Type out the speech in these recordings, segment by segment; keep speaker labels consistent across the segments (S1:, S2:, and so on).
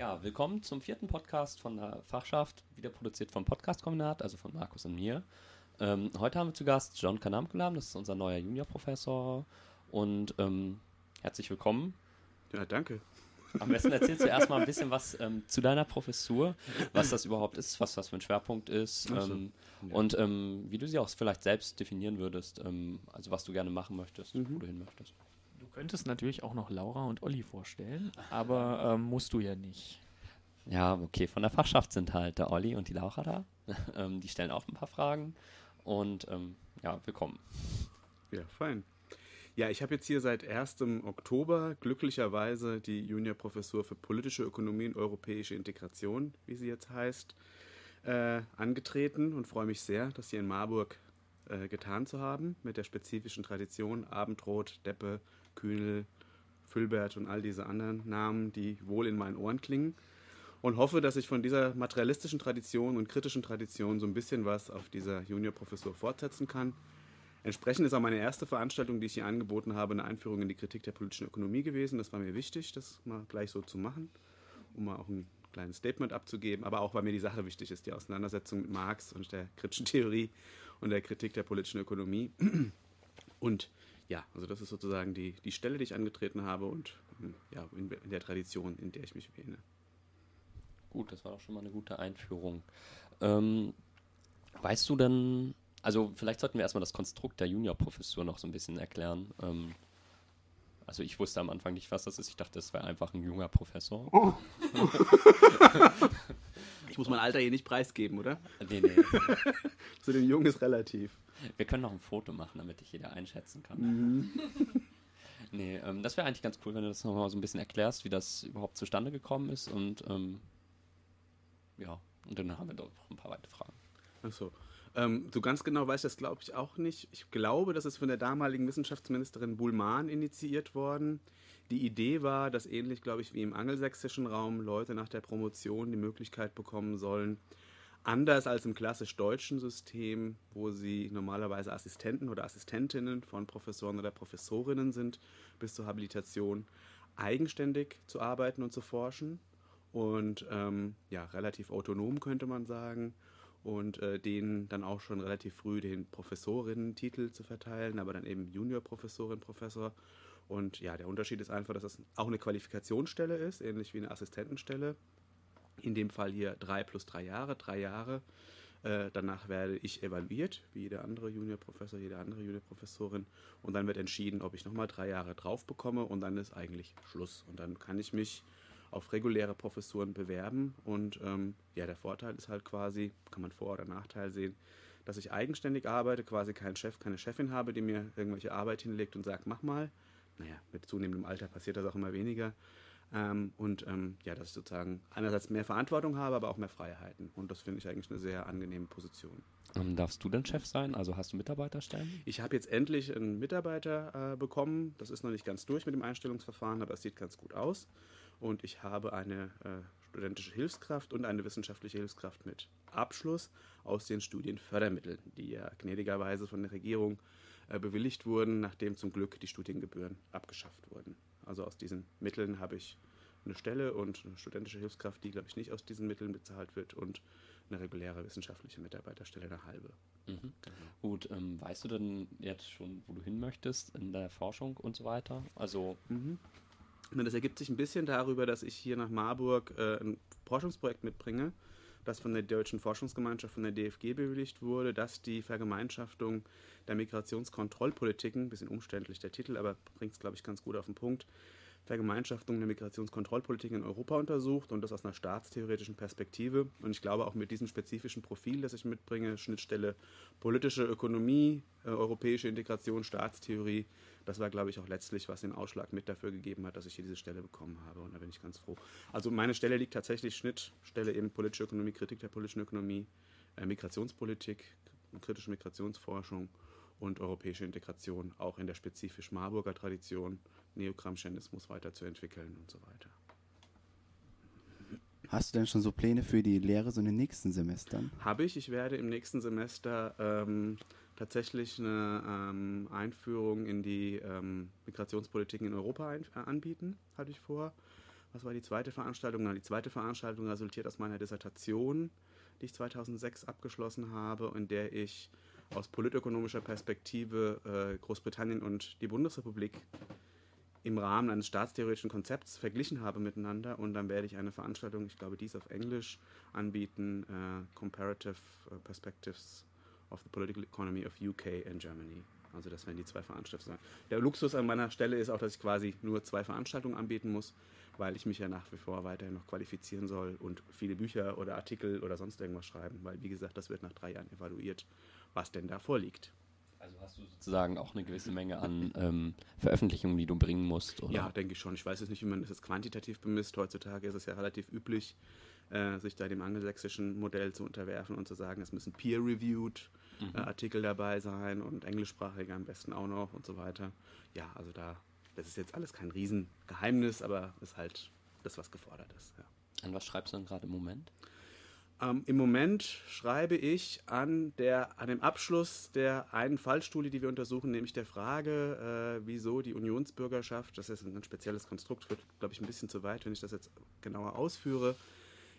S1: Ja, willkommen zum vierten Podcast von der Fachschaft, wieder produziert vom Podcast-Kombinat, also von Markus und mir. Ähm, heute haben wir zu Gast John Kanamkulam, das ist unser neuer Juniorprofessor. Und ähm, herzlich willkommen.
S2: Ja, danke.
S1: Am besten erzählst du erstmal ein bisschen was ähm, zu deiner Professur, was das überhaupt ist, was das für ein Schwerpunkt ist so. Ähm, ja. und ähm, wie du sie auch vielleicht selbst definieren würdest, ähm, also was du gerne machen möchtest, mhm. wo du hin möchtest
S3: könntest natürlich auch noch Laura und Olli vorstellen, aber ähm, musst du ja nicht.
S1: Ja, okay, von der Fachschaft sind halt der Olli und die Laura da. ähm, die stellen auch ein paar Fragen und ähm, ja, willkommen.
S2: Ja, fein. Ja, ich habe jetzt hier seit 1. Oktober glücklicherweise die Juniorprofessur für politische Ökonomie und europäische Integration, wie sie jetzt heißt, äh, angetreten und freue mich sehr, das hier in Marburg äh, getan zu haben, mit der spezifischen Tradition Abendrot, Deppe, Kühnel, Fülbert und all diese anderen Namen, die wohl in meinen Ohren klingen. Und hoffe, dass ich von dieser materialistischen Tradition und kritischen Tradition so ein bisschen was auf dieser Juniorprofessur fortsetzen kann. Entsprechend ist auch meine erste Veranstaltung, die ich hier angeboten habe, eine Einführung in die Kritik der politischen Ökonomie gewesen. Das war mir wichtig, das mal gleich so zu machen, um mal auch ein kleines Statement abzugeben, aber auch weil mir die Sache wichtig ist, die Auseinandersetzung mit Marx und der kritischen Theorie und der Kritik der politischen Ökonomie. Und ja, also das ist sozusagen die, die Stelle, die ich angetreten habe und hm, ja, in, in der Tradition, in der ich mich wähne.
S1: Gut, das war doch schon mal eine gute Einführung. Ähm, weißt du denn, also vielleicht sollten wir erstmal das Konstrukt der Juniorprofessur noch so ein bisschen erklären. Ähm, also ich wusste am Anfang nicht, was das ist. Ich dachte, das wäre einfach ein junger Professor. Oh.
S2: ich muss mein Alter hier nicht preisgeben, oder?
S1: Nee, nee.
S2: Zu dem Jungen ist relativ.
S1: Wir können noch ein Foto machen, damit dich jeder einschätzen kann. Mhm. nee, ähm, das wäre eigentlich ganz cool, wenn du das nochmal so ein bisschen erklärst, wie das überhaupt zustande gekommen ist. Und ähm, ja, und dann haben wir doch noch ein paar weitere Fragen.
S2: Achso. Ähm, so ganz genau weiß ich das, glaube ich, auch nicht. Ich glaube, das ist von der damaligen Wissenschaftsministerin Buhlmann initiiert worden. Die Idee war, dass ähnlich, glaube ich, wie im angelsächsischen Raum Leute nach der Promotion die Möglichkeit bekommen sollen, Anders als im klassisch deutschen System, wo sie normalerweise Assistenten oder Assistentinnen von Professoren oder Professorinnen sind, bis zur Habilitation, eigenständig zu arbeiten und zu forschen. Und ähm, ja, relativ autonom könnte man sagen. Und äh, denen dann auch schon relativ früh den Professorinnen-Titel zu verteilen, aber dann eben Juniorprofessorin, Professor. Und ja, der Unterschied ist einfach, dass das auch eine Qualifikationsstelle ist, ähnlich wie eine Assistentenstelle in dem Fall hier drei plus drei Jahre, drei Jahre. Äh, danach werde ich evaluiert, wie jeder andere Juniorprofessor, jede andere Juniorprofessorin. Und dann wird entschieden, ob ich nochmal drei Jahre drauf bekomme und dann ist eigentlich Schluss. Und dann kann ich mich auf reguläre Professuren bewerben. Und ähm, ja, der Vorteil ist halt quasi, kann man Vor- oder Nachteil sehen, dass ich eigenständig arbeite, quasi keinen Chef, keine Chefin habe, die mir irgendwelche Arbeit hinlegt und sagt, mach mal. Naja, mit zunehmendem Alter passiert das auch immer weniger. Ähm, und ähm, ja, dass ich sozusagen einerseits mehr Verantwortung habe, aber auch mehr Freiheiten. Und das finde ich eigentlich eine sehr angenehme Position.
S1: Ähm, darfst du denn Chef sein? Also hast du Mitarbeiterstellen?
S2: Ich habe jetzt endlich einen Mitarbeiter äh, bekommen. Das ist noch nicht ganz durch mit dem Einstellungsverfahren, aber es sieht ganz gut aus. Und ich habe eine äh, studentische Hilfskraft und eine wissenschaftliche Hilfskraft mit Abschluss aus den Studienfördermitteln, die ja gnädigerweise von der Regierung äh, bewilligt wurden, nachdem zum Glück die Studiengebühren abgeschafft wurden. Also aus diesen Mitteln habe ich eine Stelle und eine studentische Hilfskraft, die, glaube ich, nicht aus diesen Mitteln bezahlt wird und eine reguläre wissenschaftliche Mitarbeiterstelle, eine halbe.
S1: Mhm. Genau. Gut, ähm, weißt du denn jetzt schon, wo du hin möchtest in der Forschung und so weiter? Also.
S2: Mhm. Das ergibt sich ein bisschen darüber, dass ich hier nach Marburg äh, ein Forschungsprojekt mitbringe, das von der Deutschen Forschungsgemeinschaft, von der DFG bewilligt wurde, dass die Vergemeinschaftung der Migrationskontrollpolitiken, bisschen umständlich der Titel, aber bringt es, glaube ich, ganz gut auf den Punkt, Vergemeinschaftung der Migrationskontrollpolitiken in Europa untersucht und das aus einer staatstheoretischen Perspektive. Und ich glaube auch mit diesem spezifischen Profil, das ich mitbringe, Schnittstelle politische Ökonomie, äh, europäische Integration, Staatstheorie, das war, glaube ich, auch letztlich, was den Ausschlag mit dafür gegeben hat, dass ich hier diese Stelle bekommen habe. Und da bin ich ganz froh. Also meine Stelle liegt tatsächlich Schnittstelle eben politische Ökonomie, Kritik der politischen Ökonomie, äh, Migrationspolitik, kritische Migrationsforschung und europäische Integration auch in der spezifisch Marburger Tradition, Neogramschianismus weiterzuentwickeln und so weiter.
S4: Hast du denn schon so Pläne für die Lehre so in den nächsten Semestern?
S2: Habe ich. Ich werde im nächsten Semester ähm, tatsächlich eine ähm, Einführung in die ähm, Migrationspolitiken in Europa ein, äh, anbieten, hatte ich vor. was war die zweite Veranstaltung? Na, die zweite Veranstaltung resultiert aus meiner Dissertation, die ich 2006 abgeschlossen habe, in der ich aus politökonomischer Perspektive äh, Großbritannien und die Bundesrepublik im Rahmen eines staatstheoretischen Konzepts verglichen habe miteinander und dann werde ich eine Veranstaltung, ich glaube dies auf Englisch, anbieten, äh, Comparative äh, Perspectives of the Political Economy of UK and Germany. Also das werden die zwei Veranstaltungen. Der Luxus an meiner Stelle ist auch, dass ich quasi nur zwei Veranstaltungen anbieten muss, weil ich mich ja nach wie vor weiterhin noch qualifizieren soll und viele Bücher oder Artikel oder sonst irgendwas schreiben, weil wie gesagt, das wird nach drei Jahren evaluiert, was denn da vorliegt.
S1: Also hast du sozusagen auch eine gewisse Menge an ähm, Veröffentlichungen, die du bringen musst, oder?
S2: Ja, denke ich schon. Ich weiß jetzt nicht, wie man das jetzt quantitativ bemisst. Heutzutage ist es ja relativ üblich, äh, sich da dem angelsächsischen Modell zu unterwerfen und zu sagen, es müssen peer-reviewed äh, Artikel dabei sein und englischsprachige am besten auch noch und so weiter. Ja, also da, das ist jetzt alles kein Riesengeheimnis, aber ist halt das, was gefordert ist. Ja.
S1: An was schreibst du denn gerade im Moment?
S2: Ähm, Im Moment schreibe ich an, der, an dem Abschluss der einen Fallstudie, die wir untersuchen, nämlich der Frage, äh, wieso die Unionsbürgerschaft, das ist ein ganz spezielles Konstrukt, wird, glaube ich, ein bisschen zu weit, wenn ich das jetzt genauer ausführe,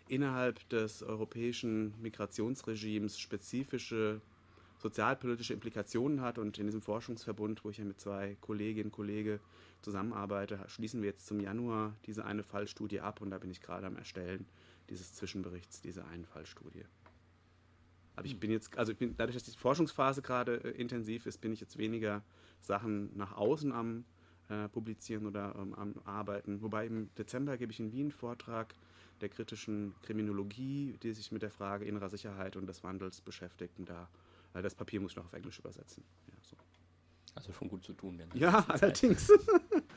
S2: innerhalb des europäischen Migrationsregimes spezifische sozialpolitische Implikationen hat. Und in diesem Forschungsverbund, wo ich ja mit zwei Kolleginnen und Kollegen zusammenarbeite, schließen wir jetzt zum Januar diese eine Fallstudie ab und da bin ich gerade am Erstellen dieses Zwischenberichts, dieser einen Fallstudie. Aber ich bin jetzt, also ich bin, dadurch, dass die Forschungsphase gerade äh, intensiv ist, bin ich jetzt weniger Sachen nach außen am äh, Publizieren oder ähm, am Arbeiten. Wobei im Dezember gebe ich in Wien einen Vortrag der kritischen Kriminologie, die sich mit der Frage innerer Sicherheit und des Wandels beschäftigt. Und da, äh, das Papier muss ich noch auf Englisch übersetzen. Ja, so.
S1: Also schon gut zu tun. der
S2: ja allerdings.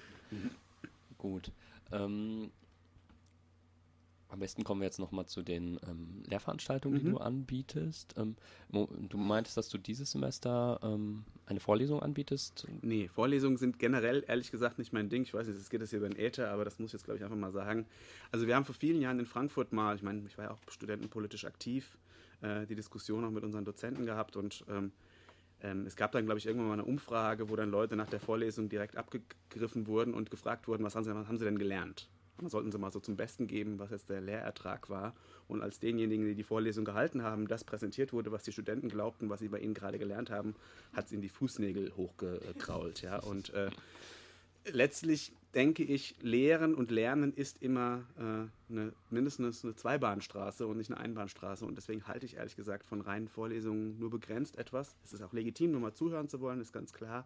S1: Gut. Ähm, am besten kommen wir jetzt nochmal zu den ähm, Lehrveranstaltungen, die
S2: Mhm.
S1: du anbietest. Ähm, du meintest, dass du dieses Semester ähm, eine Vorlesung anbietest.
S2: Nee, Vorlesungen sind generell ehrlich gesagt nicht mein Ding. Ich weiß nicht, es geht das hier über den Äther, aber das muss ich jetzt, glaube ich, einfach mal sagen. Also wir haben vor vielen Jahren in Frankfurt mal, ich meine, ich war ja auch studentenpolitisch aktiv, äh, die Diskussion auch mit unseren Dozenten gehabt und ähm, ähm, es gab dann, glaube ich, irgendwann mal eine Umfrage, wo dann Leute nach der Vorlesung direkt abgegriffen wurden und gefragt wurden, was haben sie, was haben sie denn gelernt? Sollten sie mal so zum Besten geben, was jetzt der Lehrertrag war. Und als denjenigen, die die Vorlesung gehalten haben, das präsentiert wurde, was die Studenten glaubten, was sie bei ihnen gerade gelernt haben, hat es ihnen die Fußnägel hochgekrault. Ja? Und äh, letztlich denke ich, Lehren und Lernen ist immer äh, eine, mindestens eine Zweibahnstraße und nicht eine Einbahnstraße. Und deswegen halte ich ehrlich gesagt von reinen Vorlesungen nur begrenzt etwas. Es ist auch legitim, nur mal zuhören zu wollen, ist ganz klar.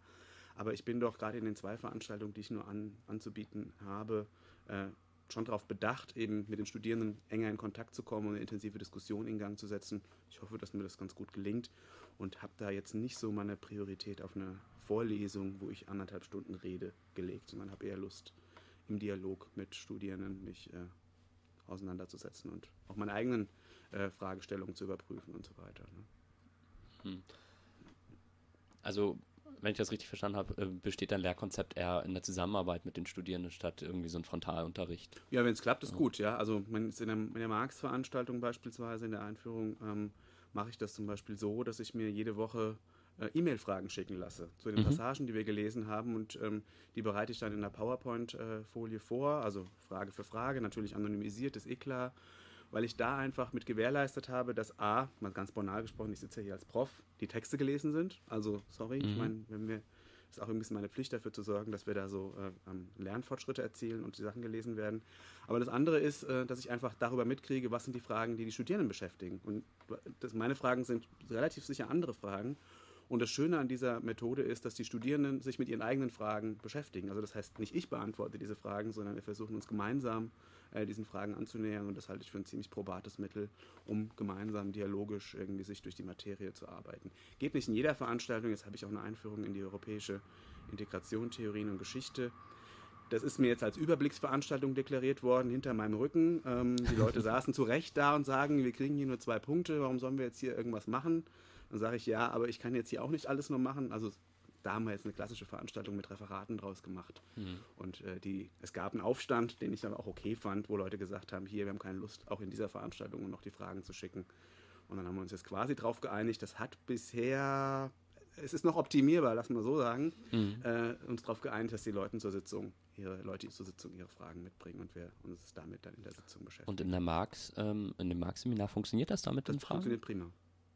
S2: Aber ich bin doch gerade in den zwei Veranstaltungen, die ich nur an, anzubieten habe, äh, schon darauf bedacht, eben mit den Studierenden enger in Kontakt zu kommen und eine intensive Diskussion in Gang zu setzen. Ich hoffe, dass mir das ganz gut gelingt und habe da jetzt nicht so meine Priorität auf eine Vorlesung, wo ich anderthalb Stunden rede, gelegt, sondern habe eher Lust, im Dialog mit Studierenden mich äh, auseinanderzusetzen und auch meine eigenen äh, Fragestellungen zu überprüfen und so weiter. Ne?
S1: Also, wenn ich das richtig verstanden habe, äh, besteht dein Lehrkonzept eher in der Zusammenarbeit mit den Studierenden statt irgendwie so ein Frontalunterricht.
S2: Ja, wenn es klappt, ist gut, ja. Also in der, in der Marx-Veranstaltung beispielsweise, in der Einführung, ähm, mache ich das zum Beispiel so, dass ich mir jede Woche äh, E-Mail-Fragen schicken lasse zu den
S1: Mhm.
S2: Passagen, die wir gelesen haben und ähm, die bereite ich dann in der PowerPoint-Folie vor, also Frage für Frage, natürlich anonymisiert, ist eh klar, weil ich da einfach mit gewährleistet habe, dass A, mal ganz banal gesprochen, ich sitze ja hier als Prof, die Texte gelesen sind, also sorry, ich
S1: Mhm.
S2: meine, wenn wir ist auch ein bisschen meine Pflicht dafür zu sorgen, dass wir da so äh, ähm, Lernfortschritte erzielen und die Sachen gelesen werden. Aber das andere ist, äh, dass ich einfach darüber mitkriege, was sind die Fragen, die die Studierenden beschäftigen. Und das, meine Fragen sind relativ sicher andere Fragen. Und das Schöne an dieser Methode ist, dass die Studierenden sich mit ihren eigenen Fragen beschäftigen. Also das heißt, nicht ich beantworte diese Fragen, sondern wir versuchen uns gemeinsam äh, diesen Fragen anzunähern. Und das halte ich für ein ziemlich probates Mittel, um gemeinsam dialogisch irgendwie sich durch die Materie zu arbeiten. Geht nicht in jeder Veranstaltung. Jetzt habe ich auch eine Einführung in die europäische Integration, Theorien und Geschichte. Das ist mir jetzt als Überblicksveranstaltung deklariert worden, hinter meinem Rücken. Ähm, die Leute saßen zu Recht da und sagen, wir kriegen hier nur zwei Punkte, warum sollen wir jetzt hier irgendwas machen? Dann sage ich, ja, aber ich kann jetzt hier auch nicht alles nur machen. Also da haben wir jetzt eine klassische Veranstaltung mit Referaten draus gemacht. Und äh, die, es gab einen Aufstand, den ich dann auch okay fand, wo Leute gesagt haben, hier, wir haben keine Lust, auch in dieser Veranstaltung noch die Fragen zu schicken. Und dann haben wir uns jetzt quasi drauf geeinigt. Das hat bisher es ist noch optimierbar, lass mal so sagen,
S1: Mhm.
S2: äh, uns darauf geeinigt, dass die Leute zur Sitzung ihre Leute zur Sitzung ihre Fragen mitbringen und wir uns damit dann in der Sitzung beschäftigen.
S1: Und in der Marx, ähm, in dem Marx-Seminar funktioniert das da mit
S2: das funktioniert prima.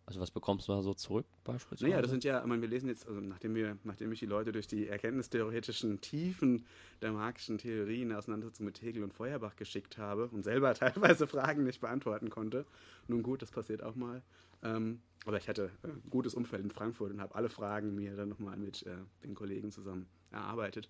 S1: Also was bekommst du da so zurück beispielsweise?
S2: Naja, das sind ja, ich meine, wir lesen jetzt, also nachdem wir, nachdem ich die Leute durch die erkenntnistheoretischen Tiefen der marxischen Theorie in der Auseinandersetzung mit Hegel und Feuerbach geschickt habe und selber teilweise Fragen nicht beantworten konnte. Nun gut, das passiert auch mal. Ähm, aber ich hatte äh, ein gutes Umfeld in Frankfurt und habe alle Fragen mir dann nochmal mit äh, den Kollegen zusammen erarbeitet.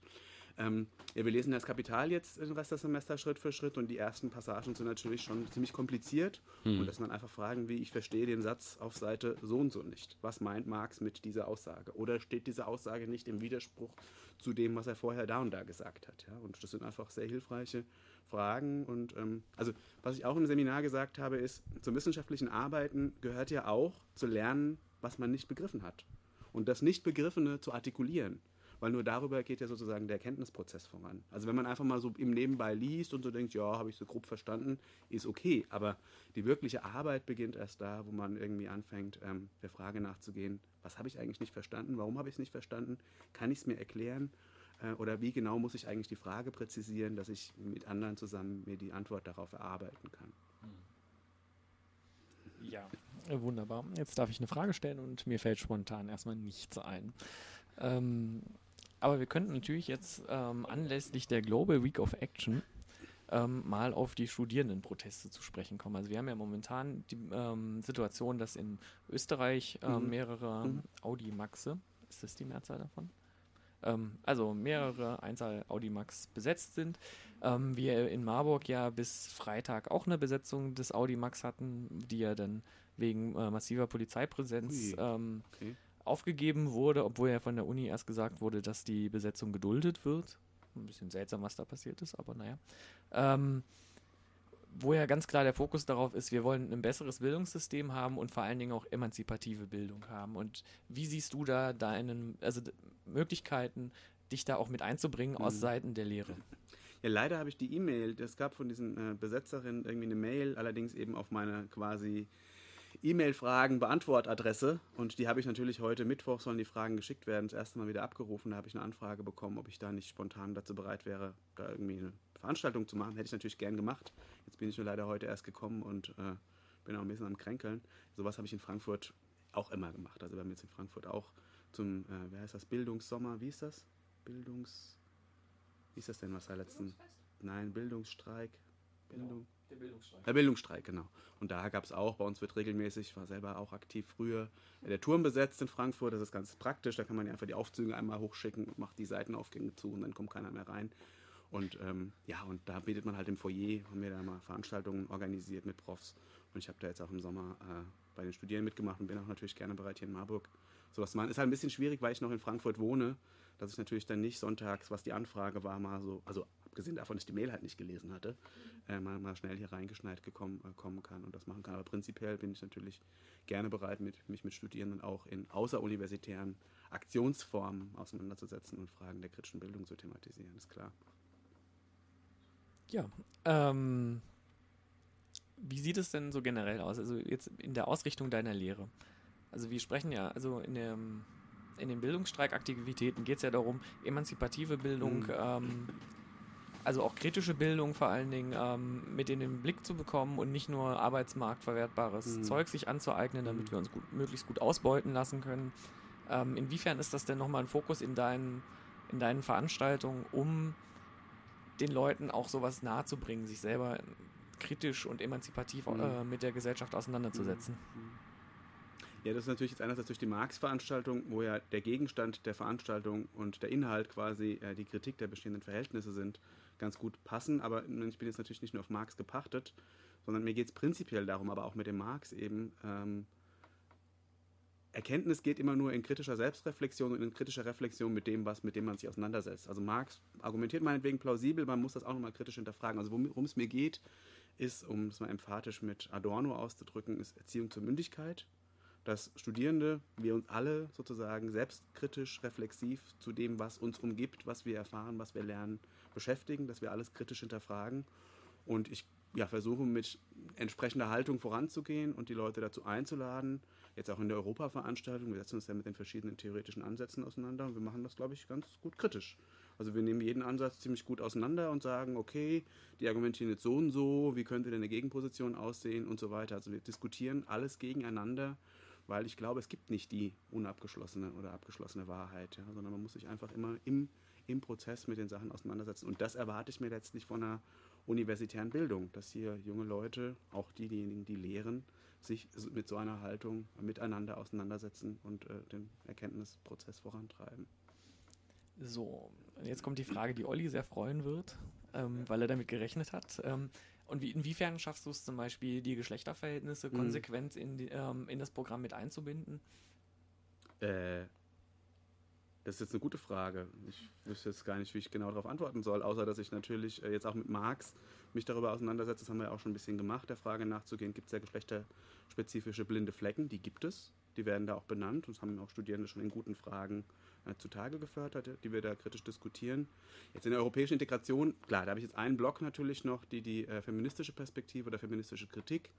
S2: Ähm, ja, wir lesen das Kapital jetzt den Rest des Semesters Schritt für Schritt und die ersten Passagen sind natürlich schon ziemlich kompliziert. Und das sind dann einfach Fragen wie, ich verstehe den Satz auf Seite so und so nicht. Was meint Marx mit dieser Aussage? Oder steht diese Aussage nicht im Widerspruch zu dem, was er vorher da und da gesagt hat? Ja? Und das sind einfach sehr hilfreiche Fragen. Und ähm, also, was ich auch im Seminar gesagt habe, ist, zum wissenschaftlichen Arbeiten gehört ja auch zu lernen, was man nicht begriffen hat. Und das Nicht-Begriffene zu artikulieren weil nur darüber geht ja sozusagen der Erkenntnisprozess voran. Also wenn man einfach mal so im Nebenbei liest und so denkt, ja, habe ich so grob verstanden, ist okay. Aber die wirkliche Arbeit beginnt erst da, wo man irgendwie anfängt, ähm, der Frage nachzugehen, was habe ich eigentlich nicht verstanden, warum habe ich es nicht verstanden, kann ich es mir erklären äh, oder wie genau muss ich eigentlich die Frage präzisieren, dass ich mit anderen zusammen mir die Antwort darauf erarbeiten kann.
S3: Ja, äh, wunderbar. Jetzt darf ich eine Frage stellen und mir fällt spontan erstmal nichts ein. Ähm, aber wir könnten natürlich jetzt ähm, anlässlich der Global Week of Action ähm, mal auf die Studierendenproteste zu sprechen kommen. Also wir haben ja momentan die ähm, Situation, dass in Österreich
S2: Mhm.
S3: mehrere
S2: Mhm.
S3: Audi Maxe, ist das die Mehrzahl davon? Ähm, also mehrere Einzahl Audi Max besetzt sind. Ähm, wir in Marburg ja bis Freitag auch eine Besetzung des Audi Max hatten, die ja dann wegen äh, massiver Polizeipräsenz ähm,
S2: Okay.
S3: Aufgegeben wurde, obwohl ja von der Uni erst gesagt wurde, dass die Besetzung geduldet wird. Ein bisschen seltsam, was da passiert ist, aber naja. Ähm, wo ja ganz klar der Fokus darauf ist, wir wollen ein besseres Bildungssystem haben und vor allen Dingen auch emanzipative Bildung haben. Und wie siehst du da deinen, also Möglichkeiten, dich da auch mit einzubringen aus
S2: Mhm.
S3: Seiten der Lehre?
S2: Ja, leider habe ich die E-Mail, es gab von diesen äh, Besetzerinnen irgendwie eine Mail, allerdings eben auf meine quasi E-Mail-Fragen-Beantwortadresse und die habe ich natürlich heute Mittwoch, sollen die Fragen geschickt werden, das erste Mal wieder abgerufen, da habe ich eine Anfrage bekommen, ob ich da nicht spontan dazu bereit wäre, da irgendwie eine Veranstaltung zu machen, hätte ich natürlich gern gemacht. Jetzt bin ich nur leider heute erst gekommen und äh, bin auch ein bisschen am Kränkeln. Sowas habe ich in Frankfurt auch immer gemacht, also wir haben jetzt in Frankfurt auch zum, äh, wer heißt das, Bildungssommer, wie ist das? Bildungs... Wie ist das denn, was da letzten... Nein, Bildungsstreik. Bildung.
S3: Der Bildungsstreik.
S2: Der Bildungsstreik, genau. Und da gab es auch, bei uns wird regelmäßig, ich war selber auch aktiv früher, der Turm besetzt in Frankfurt, das ist ganz praktisch, da kann man ja einfach die Aufzüge einmal hochschicken und macht die Seitenaufgänge zu und dann kommt keiner mehr rein. Und ähm, ja, und da bietet man halt im Foyer, haben wir da mal Veranstaltungen organisiert mit Profs. Und ich habe da jetzt auch im Sommer äh, bei den Studierenden mitgemacht und bin auch natürlich gerne bereit, hier in Marburg sowas zu machen. Ist halt ein bisschen schwierig, weil ich noch in Frankfurt wohne, dass ich natürlich dann nicht sonntags, was die Anfrage war, mal so, also abgesehen davon, dass ich die Mail halt nicht gelesen hatte, äh, mal, mal schnell hier reingeschneit gekommen, äh, kommen kann und das machen kann. Aber prinzipiell bin ich natürlich gerne bereit, mit, mich mit Studierenden auch in außeruniversitären Aktionsformen auseinanderzusetzen und Fragen der kritischen Bildung zu thematisieren, ist klar.
S3: Ja, ähm, wie sieht es denn so generell aus? Also jetzt in der Ausrichtung deiner Lehre. Also wir sprechen ja, also in, dem, in den Bildungsstreikaktivitäten geht es ja darum, emanzipative Bildung,
S2: Mhm.
S3: ähm, also auch kritische Bildung vor allen Dingen ähm, mit in den Blick zu bekommen und nicht nur arbeitsmarktverwertbares
S2: Mhm.
S3: Zeug sich anzueignen, damit
S2: Mhm.
S3: wir uns gut, möglichst gut ausbeuten lassen können. Ähm, inwiefern ist das denn nochmal ein Fokus in deinen, in deinen Veranstaltungen, um den Leuten auch sowas nahezubringen, sich selber kritisch und emanzipativ
S2: Mhm.
S3: äh, mit der Gesellschaft auseinanderzusetzen.
S2: Ja, das ist natürlich jetzt einerseits durch die Marx-Veranstaltung, wo ja der Gegenstand der Veranstaltung und der Inhalt quasi äh, die Kritik der bestehenden Verhältnisse sind, ganz gut passen. Aber ich bin jetzt natürlich nicht nur auf Marx gepachtet, sondern mir geht es prinzipiell darum, aber auch mit dem Marx eben, ähm, Erkenntnis geht immer nur in kritischer Selbstreflexion und in kritischer Reflexion mit dem, was, mit dem man sich auseinandersetzt. Also Marx argumentiert meinetwegen plausibel, man muss das auch nochmal kritisch hinterfragen. Also worum es mir geht, ist, um es mal emphatisch mit Adorno auszudrücken, ist Erziehung zur Mündigkeit. Dass Studierende, wir uns alle sozusagen selbstkritisch, reflexiv zu dem, was uns umgibt, was wir erfahren, was wir lernen, beschäftigen, dass wir alles kritisch hinterfragen. Und ich ja, versuche mit entsprechender Haltung voranzugehen und die Leute dazu einzuladen. Jetzt auch in der Europaveranstaltung. Wir setzen uns ja mit den verschiedenen theoretischen Ansätzen auseinander und wir machen das, glaube ich, ganz gut kritisch. Also wir nehmen jeden Ansatz ziemlich gut auseinander und sagen, okay, die argumentieren jetzt so und so, wie könnte denn eine Gegenposition aussehen und so weiter. Also wir diskutieren alles gegeneinander, weil ich glaube, es gibt nicht die unabgeschlossene oder abgeschlossene Wahrheit, ja, sondern man muss sich einfach immer im, im Prozess mit den Sachen auseinandersetzen. Und das erwarte ich mir letztlich von einer universitären Bildung, dass hier junge Leute, auch diejenigen, die lehren, sich mit so einer Haltung miteinander auseinandersetzen und äh, den Erkenntnisprozess vorantreiben.
S3: So, jetzt kommt die Frage, die Olli sehr freuen wird, ähm, weil er damit gerechnet hat. Ähm, und wie, inwiefern schaffst du es zum Beispiel, die Geschlechterverhältnisse
S2: Mhm.
S3: konsequent in, die, ähm, in das Programm mit einzubinden?
S2: Äh, das ist jetzt eine gute Frage. Ich wüsste jetzt gar nicht, wie ich genau darauf antworten soll, außer dass ich natürlich äh, jetzt auch mit Marx mich darüber auseinandersetze. Das haben wir ja auch schon ein bisschen gemacht, der Frage nachzugehen, gibt es ja geschlechterspezifische blinde Flecken? Die gibt es. Die werden da auch benannt. Und haben auch Studierende schon in guten Fragen äh, zutage gefördert, die wir da kritisch diskutieren. Jetzt in der europäischen Integration, klar, da habe ich jetzt einen Block natürlich noch, die die äh, feministische Perspektive oder feministische Kritik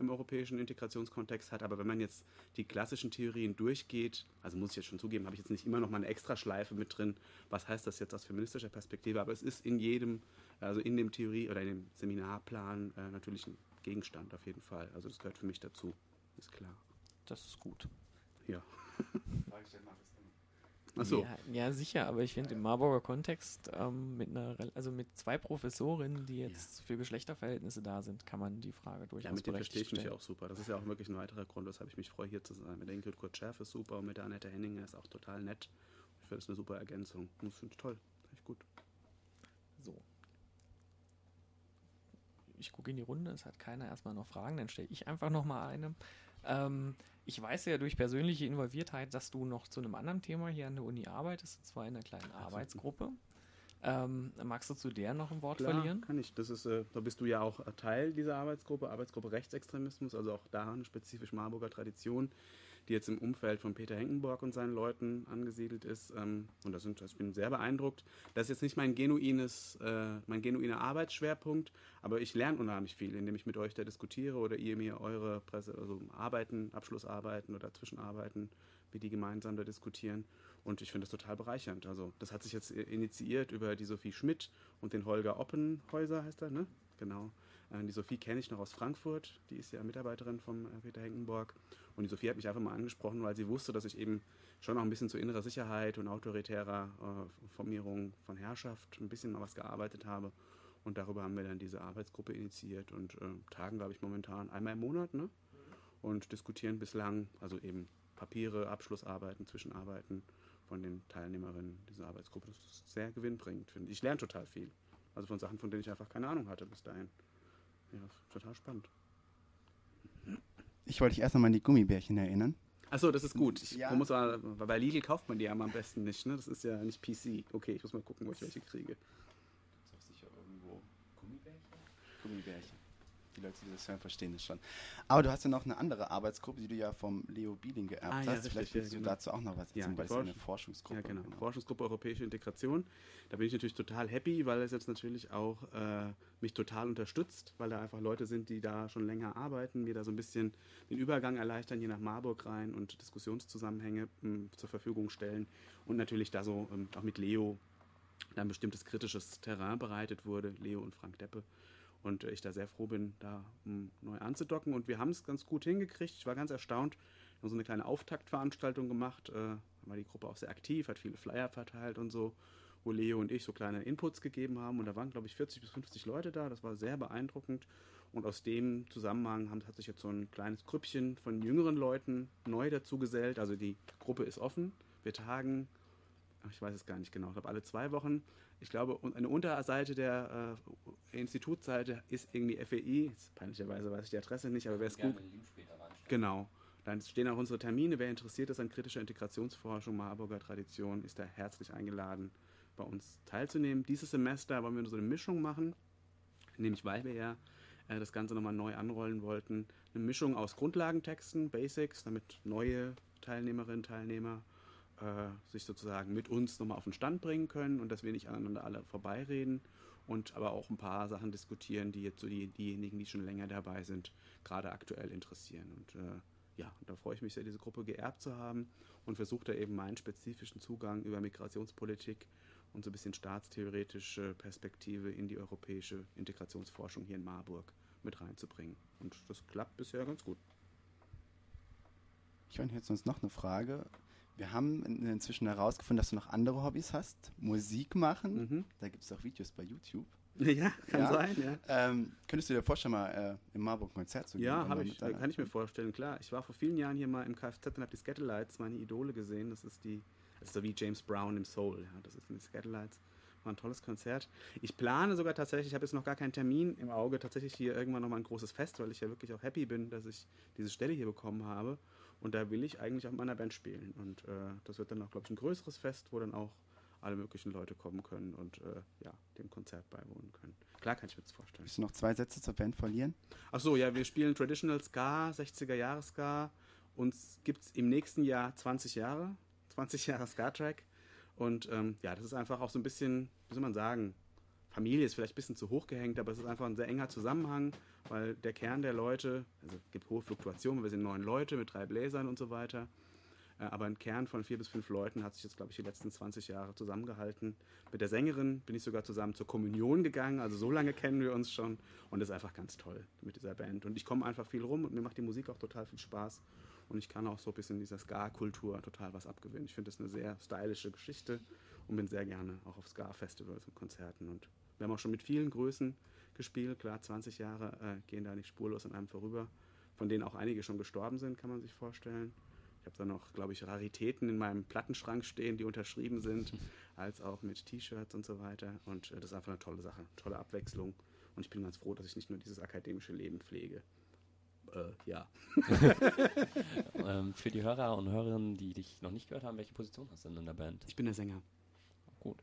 S2: im europäischen Integrationskontext hat. Aber wenn man jetzt die klassischen Theorien durchgeht, also muss ich jetzt schon zugeben, habe ich jetzt nicht immer noch mal eine Extraschleife mit drin, was heißt das jetzt aus feministischer Perspektive, aber es ist in jedem, also in dem Theorie oder in dem Seminarplan äh, natürlich ein Gegenstand auf jeden Fall. Also das gehört für mich dazu, ist klar.
S3: Das ist gut.
S2: Ja. Achso,
S3: Ja, ja, sicher, aber ich finde im Marburger Kontext ähm, mit einer, also mit zwei Professorinnen, die jetzt für Geschlechterverhältnisse da sind, kann man die Frage durchaus
S2: ja, mit dem verstehe ich mich auch super. Das ist ja auch wirklich ein weiterer Grund, weshalb ich mich freue, hier zu sein. Mit der Ingrid Kurt-Scherf ist super und mit der Annette Henninger ist auch total nett. Ich finde das eine super Ergänzung. Das finde ich toll. Echt gut.
S3: So. Ich gucke in die Runde, es hat keiner erstmal noch Fragen, dann stelle ich einfach noch mal eine. Ähm, ich weiß ja durch persönliche Involviertheit, dass du noch zu einem anderen Thema hier an der Uni arbeitest, und zwar in einer kleinen Arbeitsgruppe. Ähm, magst du zu der noch ein Wort
S2: Klar,
S3: verlieren?
S2: kann ich. Das ist, äh, da bist du ja auch äh, Teil dieser Arbeitsgruppe, Arbeitsgruppe Rechtsextremismus, also auch da eine spezifisch Marburger Tradition, die jetzt im Umfeld von Peter Henkenborg und seinen Leuten angesiedelt ist. Ähm, und das sind, ich bin sehr beeindruckt. Das ist jetzt nicht mein genuines, äh, mein genuiner Arbeitsschwerpunkt, aber ich lerne unheimlich viel, indem ich mit euch da diskutiere oder ihr mir eure Presse, also Arbeiten, Abschlussarbeiten oder Zwischenarbeiten, wir die gemeinsam da diskutieren. Und ich finde das total bereichernd. Also das hat sich jetzt initiiert über die Sophie Schmidt und den Holger Oppenhäuser, heißt er, ne? Genau. Äh, Die Sophie kenne ich noch aus Frankfurt. Die ist ja Mitarbeiterin von äh, Peter Henkenborg. Und die Sophie hat mich einfach mal angesprochen, weil sie wusste, dass ich eben schon noch ein bisschen zu innerer Sicherheit und autoritärer äh, Formierung von Herrschaft ein bisschen mal was gearbeitet habe. Und darüber haben wir dann diese Arbeitsgruppe initiiert und äh, tagen, glaube ich, momentan einmal im Monat, ne? Und diskutieren bislang, also eben Papiere, Abschlussarbeiten, Zwischenarbeiten von den Teilnehmerinnen dieser Arbeitsgruppe. Das ist sehr gewinnbringend, finde ich. Ich lerne total viel. Also von Sachen, von denen ich einfach keine Ahnung hatte bis dahin. Ja, total spannend.
S4: Ich wollte dich erst noch mal an die Gummibärchen erinnern.
S2: Achso, das ist gut. Ich
S4: Ja.
S2: muss mal, bei Lidl kauft man die ja am besten nicht, ne? Das ist ja nicht PC. Okay, ich muss mal gucken, wo ich welche kriege.
S4: Ist auch sicher irgendwo Gummibärchen? Gummibärchen. Die Leute, die das hören, verstehen das schon. Aber du hast ja noch eine andere Arbeitsgruppe, die du ja vom Leo Bieling geerbt
S2: Ah, ja,
S4: hast. Vielleicht
S2: ja,
S4: willst du
S2: genau.
S4: dazu auch noch was
S2: Ja,
S4: erzählen,
S2: die
S4: weil es ja eine
S2: Forsch-
S4: Forschungsgruppe.
S2: Ja, genau. Forschungsgruppe Europäische Integration. Da bin ich natürlich total happy, weil es jetzt natürlich auch äh, mich total unterstützt, weil da einfach Leute sind, die da schon länger arbeiten, mir da so ein bisschen den Übergang erleichtern, hier nach Marburg rein und Diskussionszusammenhänge m, zur Verfügung stellen. Und natürlich da so ähm, auch mit Leo da ein bestimmtes kritisches Terrain bereitet wurde, Leo und Frank Deppe. Und äh, ich da sehr froh bin, da um, neu anzudocken. Und wir haben es ganz gut hingekriegt. Ich war ganz erstaunt. Wir haben so eine kleine Auftaktveranstaltung gemacht. Äh, da war die Gruppe auch sehr aktiv, hat viele Flyer verteilt und so, wo Leo und ich so kleine Inputs gegeben haben. Und da waren, glaube ich, 40 bis 50 Leute da. Das war sehr beeindruckend. Und aus dem Zusammenhang hat sich jetzt so ein kleines Grüppchen von jüngeren Leuten neu dazu gesellt. Also die Gruppe ist offen. Wir tagen ich weiß es gar nicht genau, ich glaube alle zwei Wochen. Ich glaube, und eine Unterseite der äh, Institutsseite ist irgendwie FEI. Peinlicherweise weiß ich die Adresse nicht, aber wer es gut. Genau. Dann stehen auch unsere Termine. Wer interessiert ist an kritischer Integrationsforschung, Marburger Tradition, ist da herzlich eingeladen, bei uns teilzunehmen. Dieses Semester wollen wir so eine Mischung machen, nämlich weil wir ja äh, das Ganze nochmal neu anrollen wollten. Eine Mischung aus Grundlagentexten, Basics, damit neue Teilnehmerinnen, Teilnehmer äh, sich sozusagen mit uns nochmal auf den Stand bringen können und dass wir nicht aneinander alle vorbeireden. und aber auch ein paar Sachen diskutieren, die jetzt so die, diejenigen, die schon länger dabei sind, gerade aktuell interessieren. Und äh, ja, da freue ich mich sehr, diese Gruppe geerbt zu haben und versuche da eben meinen spezifischen Zugang über Migrationspolitik und so ein bisschen staatstheoretische Perspektive in die europäische Integrationsforschung hier in Marburg mit reinzubringen. Und das klappt bisher ganz gut.
S4: Ich meine, jetzt uns noch eine Frage. Wir haben inzwischen herausgefunden, dass du noch andere Hobbys hast. Musik machen.
S2: Mhm.
S4: Da gibt es auch Videos bei YouTube.
S2: Ja, kann
S4: Ja.
S2: sein, ja.
S4: Ähm, könntest du dir vorstellen, mal äh, im Marburg ein Konzert zu geben?
S2: Ja, habe ich, kann ich mir vorstellen, klar. Ich war vor vielen Jahren hier mal im Kfz und habe die Scatterlights, meine Idole, gesehen. Das ist die, das ist so wie James Brown im Soul. Ja, das sind die Scatterlights. War ein tolles Konzert. Ich plane sogar tatsächlich, ich habe jetzt noch gar keinen Termin im Auge, tatsächlich hier irgendwann nochmal ein großes Fest, weil ich ja wirklich auch happy bin, dass ich diese Stelle hier bekommen habe. Und da will ich eigentlich auch mit meiner Band spielen. Und äh, das wird dann auch, glaube ich, ein größeres Fest, wo dann auch alle möglichen Leute kommen können und äh, ja, dem Konzert beiwohnen können. Klar kann ich mir das vorstellen.
S4: Willst du noch zwei Sätze zur Band verlieren?
S2: Ach so, ja, wir spielen Traditional Ska, 60er Jahre Ska. Uns gibt es im nächsten Jahr 20 Jahre, 20 Jahre Ska-Track. Und ähm, ja, das ist einfach auch so ein bisschen, wie soll man sagen, Familie ist vielleicht ein bisschen zu hoch gehängt, aber es ist einfach ein sehr enger Zusammenhang, weil der Kern der Leute, also es gibt hohe Fluktuationen, wir sind neun Leute mit drei Bläsern und so weiter. Äh, Aber ein Kern von vier bis fünf Leuten hat sich jetzt, glaube ich, die letzten 20 Jahre zusammengehalten. Mit der Sängerin bin ich sogar zusammen zur Kommunion gegangen. Also so lange kennen wir uns schon. Und das ist einfach ganz toll mit dieser Band. Und ich komme einfach viel rum und mir macht die Musik auch total viel Spaß. Und ich kann auch so ein bisschen dieser Ska-Kultur total was abgewinnen. Ich finde das eine sehr stylische Geschichte und bin sehr gerne auch auf Ska-Festivals und Konzerten. Und wir haben auch schon mit vielen Größen gespielt. Klar, 20 Jahre äh, gehen da nicht spurlos an einem vorüber. Von denen auch einige schon gestorben sind, kann man sich vorstellen. Ich habe da noch, glaube ich, Raritäten in meinem Plattenschrank stehen, die unterschrieben sind, als auch mit T-Shirts und so weiter. Und äh, das ist einfach eine tolle Sache, tolle Abwechslung. Und ich bin ganz froh, dass ich nicht nur dieses akademische Leben pflege. Äh, ja.
S1: Ähm, für die Hörer und Hörerinnen, die dich noch nicht gehört haben, welche Position hast du denn in der Band?
S2: Ich bin der Sänger.
S1: Gut.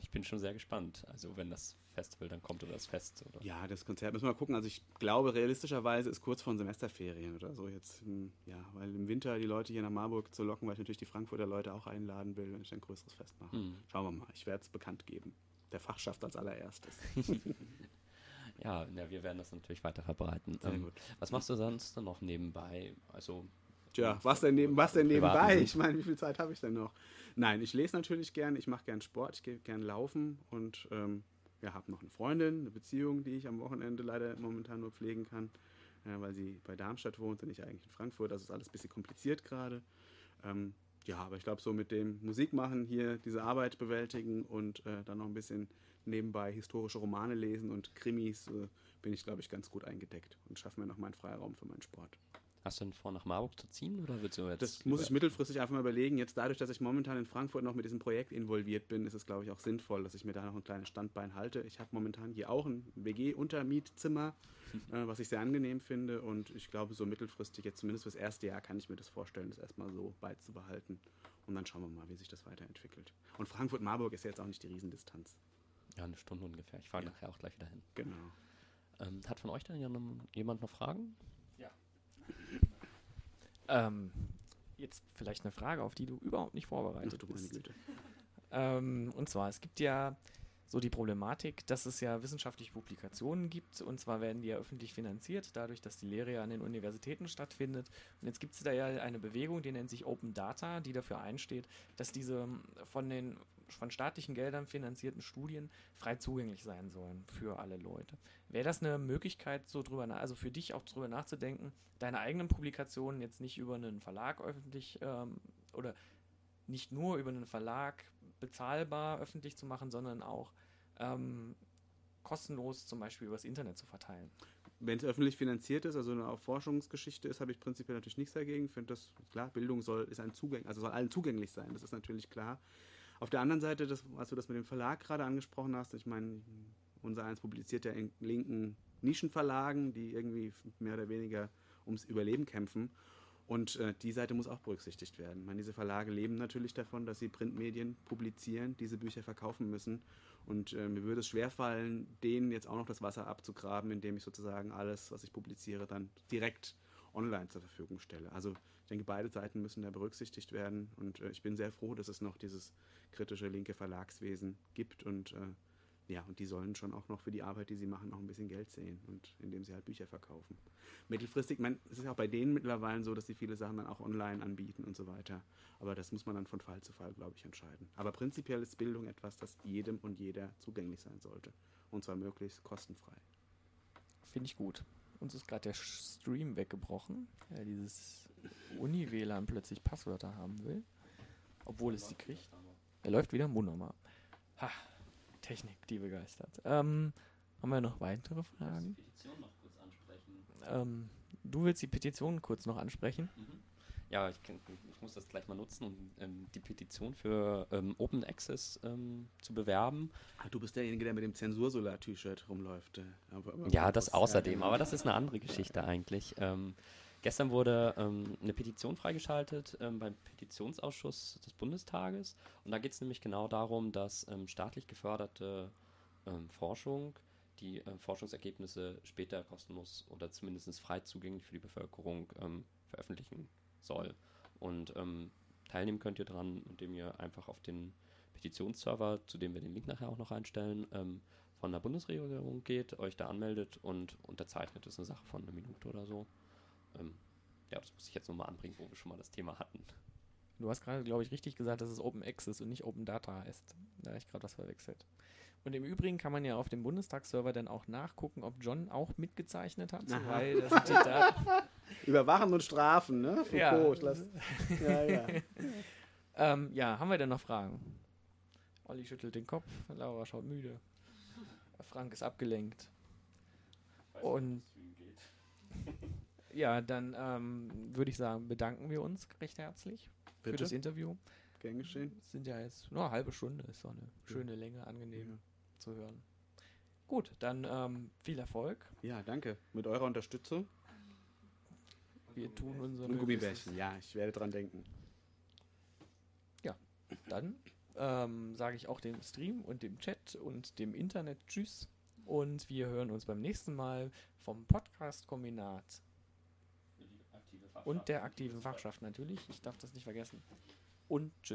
S1: Ich bin schon sehr gespannt. Also wenn das Festival dann kommt oder das Fest. Oder?
S2: Ja, das Konzert müssen wir mal gucken. Also ich glaube, realistischerweise ist kurz vor den Semesterferien oder so jetzt. hm, Ja, weil im Winter die Leute hier nach Marburg zu locken, weil ich natürlich die Frankfurter Leute auch einladen will, wenn ich ein größeres Fest mache.
S1: Hm.
S2: Schauen wir mal. Ich werde es bekannt geben. Der Fachschaft als allererstes.
S1: Ja, ja, wir werden das natürlich weiter verbreiten.
S2: Sehr
S1: Ähm,
S2: gut.
S1: Was machst du sonst dann noch nebenbei? Also
S2: Tja, was denn, neben, was denn nebenbei?
S1: Sinn.
S2: Ich meine, wie viel Zeit habe ich denn noch? Nein, ich lese natürlich gern, ich mache gern Sport, ich gehe gern laufen und ähm, ja, habe noch eine Freundin, eine Beziehung, die ich am Wochenende leider momentan nur pflegen kann, äh, weil sie bei Darmstadt wohnt und ich eigentlich in Frankfurt. Das ist alles ein bisschen kompliziert gerade. Ähm, ja, aber ich glaube, so mit dem Musik machen, hier diese Arbeit bewältigen und äh, dann noch ein bisschen nebenbei historische Romane lesen und Krimis, äh, bin ich, glaube ich, ganz gut eingedeckt und schaffe mir noch meinen Freiraum für meinen Sport.
S1: Hast du denn vor, nach Marburg zu ziehen oder willst du jetzt
S2: Das muss ich mittelfristig einfach mal überlegen. Jetzt dadurch, dass ich momentan in Frankfurt noch mit diesem Projekt involviert bin, ist es, glaube ich, auch sinnvoll, dass ich mir da noch ein kleines Standbein halte. Ich habe momentan hier auch ein WG-Untermietzimmer, äh, was ich sehr angenehm finde. Und ich glaube, so mittelfristig, jetzt zumindest fürs erste Jahr, kann ich mir das vorstellen, das erstmal so beizubehalten. Und dann schauen wir mal, wie sich das weiterentwickelt. Und Frankfurt-Marburg ist ja jetzt auch nicht die Riesendistanz.
S1: Ja, eine Stunde ungefähr. Ich fahre
S2: Ja.
S1: nachher auch gleich wieder hin.
S2: Genau.
S1: Ähm, hat von euch denn jemand jemand noch Fragen?
S3: Ähm, jetzt vielleicht eine Frage, auf die du überhaupt nicht
S2: Ach,
S3: vorbereitet
S2: meine
S3: bist. Ähm, und zwar, es gibt ja so die Problematik, dass es ja wissenschaftliche Publikationen gibt und zwar werden die ja öffentlich finanziert, dadurch, dass die Lehre ja an den Universitäten stattfindet. Und jetzt gibt es da ja eine Bewegung, die nennt sich Open Data, die dafür einsteht, dass diese von den von staatlichen Geldern finanzierten Studien frei zugänglich sein sollen für alle Leute. Wäre das eine Möglichkeit, so drüber, also für dich auch drüber nachzudenken, deine eigenen Publikationen jetzt nicht über einen Verlag öffentlich ähm, oder nicht nur über einen Verlag bezahlbar öffentlich zu machen, sondern auch ähm, kostenlos zum Beispiel übers Internet zu verteilen.
S2: Wenn es öffentlich finanziert ist, also eine Forschungsgeschichte ist, habe ich prinzipiell natürlich nichts dagegen. Ich finde das klar, Bildung soll ist ein Zugäng, also soll allen zugänglich sein. Das ist natürlich klar. Auf der anderen Seite, das, als du das mit dem Verlag gerade angesprochen hast, ich meine, unser eins publiziert ja in linken Nischenverlagen, die irgendwie mehr oder weniger ums Überleben kämpfen. Und äh, die Seite muss auch berücksichtigt werden. Ich meine, diese Verlage leben natürlich davon, dass sie Printmedien publizieren, diese Bücher verkaufen müssen. Und äh, mir würde es schwerfallen, denen jetzt auch noch das Wasser abzugraben, indem ich sozusagen alles, was ich publiziere, dann direkt online zur Verfügung stelle. Also denke, beide Seiten müssen da berücksichtigt werden und äh, ich bin sehr froh, dass es noch dieses kritische linke Verlagswesen gibt und äh, ja, und die sollen schon auch noch für die Arbeit, die sie machen, noch ein bisschen Geld sehen und indem sie halt Bücher verkaufen. Mittelfristig, man, es ist ja auch bei denen mittlerweile so, dass sie viele Sachen dann auch online anbieten und so weiter. Aber das muss man dann von Fall zu Fall, glaube ich, entscheiden. Aber prinzipiell ist Bildung etwas, das jedem und jeder zugänglich sein sollte. Und zwar möglichst kostenfrei.
S3: Finde ich gut. Uns ist gerade der Stream weggebrochen, weil dieses Uni-WLAN plötzlich Passwörter haben will. Obwohl es sie kriegt. Er läuft wieder wunderbar. Ha, Technik, die begeistert. Ähm, haben wir noch weitere Fragen?
S1: Petition noch kurz ansprechen.
S3: Ähm, du willst die Petition kurz noch ansprechen?
S1: Ja, ich, ich muss das gleich mal nutzen, um ähm, die Petition für ähm, Open Access ähm, zu bewerben.
S2: Ah, du bist derjenige, der mit dem Zensursolar-T-Shirt rumläuft. äh, aber- aber-
S1: Ja, das außerdem, aber das ist eine andere Geschichte eigentlich. Ähm, gestern wurde ähm, eine Petition freigeschaltet ähm, beim Petitionsausschuss des Bundestages und da geht es nämlich genau darum, dass staatlich geförderte Forschung die ähm, Forschungsergebnisse später kostenlos oder zumindest frei zugänglich für die Bevölkerung veröffentlichen soll. Und ähm, teilnehmen könnt ihr dran, indem ihr einfach auf den Petitionsserver, zu dem wir den Link nachher auch noch einstellen, ähm, von der Bundesregierung geht, euch da anmeldet und unterzeichnet. Das ist eine Sache von einer Minute oder so. Ähm, ja, das muss ich jetzt nochmal anbringen, wo wir schon mal das Thema hatten.
S3: Du hast gerade, glaube ich, richtig gesagt, dass es Open Access und nicht Open Data heißt. Da habe ich gerade was verwechselt. Und im Übrigen kann man ja auf dem Bundestagsserver dann auch nachgucken, ob John auch mitgezeichnet hat,
S2: Aha.
S3: weil das sind die Daten.
S2: Überwachen und strafen, ne? Foucault,
S3: Ja.
S2: ich lass, ja, ja.
S3: Ähm, ja, haben wir denn noch Fragen? Olli schüttelt den Kopf, Laura schaut müde. Frank ist abgelenkt. Und ja, dann ähm, würde ich sagen, bedanken wir uns recht herzlich für
S2: Bitte?
S3: das Interview.
S2: Gern geschehen.
S3: Es sind ja jetzt nur eine halbe Stunde, ist doch eine schöne Länge, angenehm
S2: Ja.
S3: zu hören. Gut, dann ähm, viel Erfolg.
S2: Ja, danke. Mit eurer Unterstützung.
S3: Wir tun unser
S2: Und. Gummibärchen. Ja, ich werde dran denken.
S3: Dann ähm, sage ich auch dem Stream und dem Chat und dem Internet Tschüss. Und wir hören uns beim nächsten Mal vom Podcast-Kombinat und der aktiven Fachschaft natürlich. Ich darf das nicht vergessen. Und tschüss.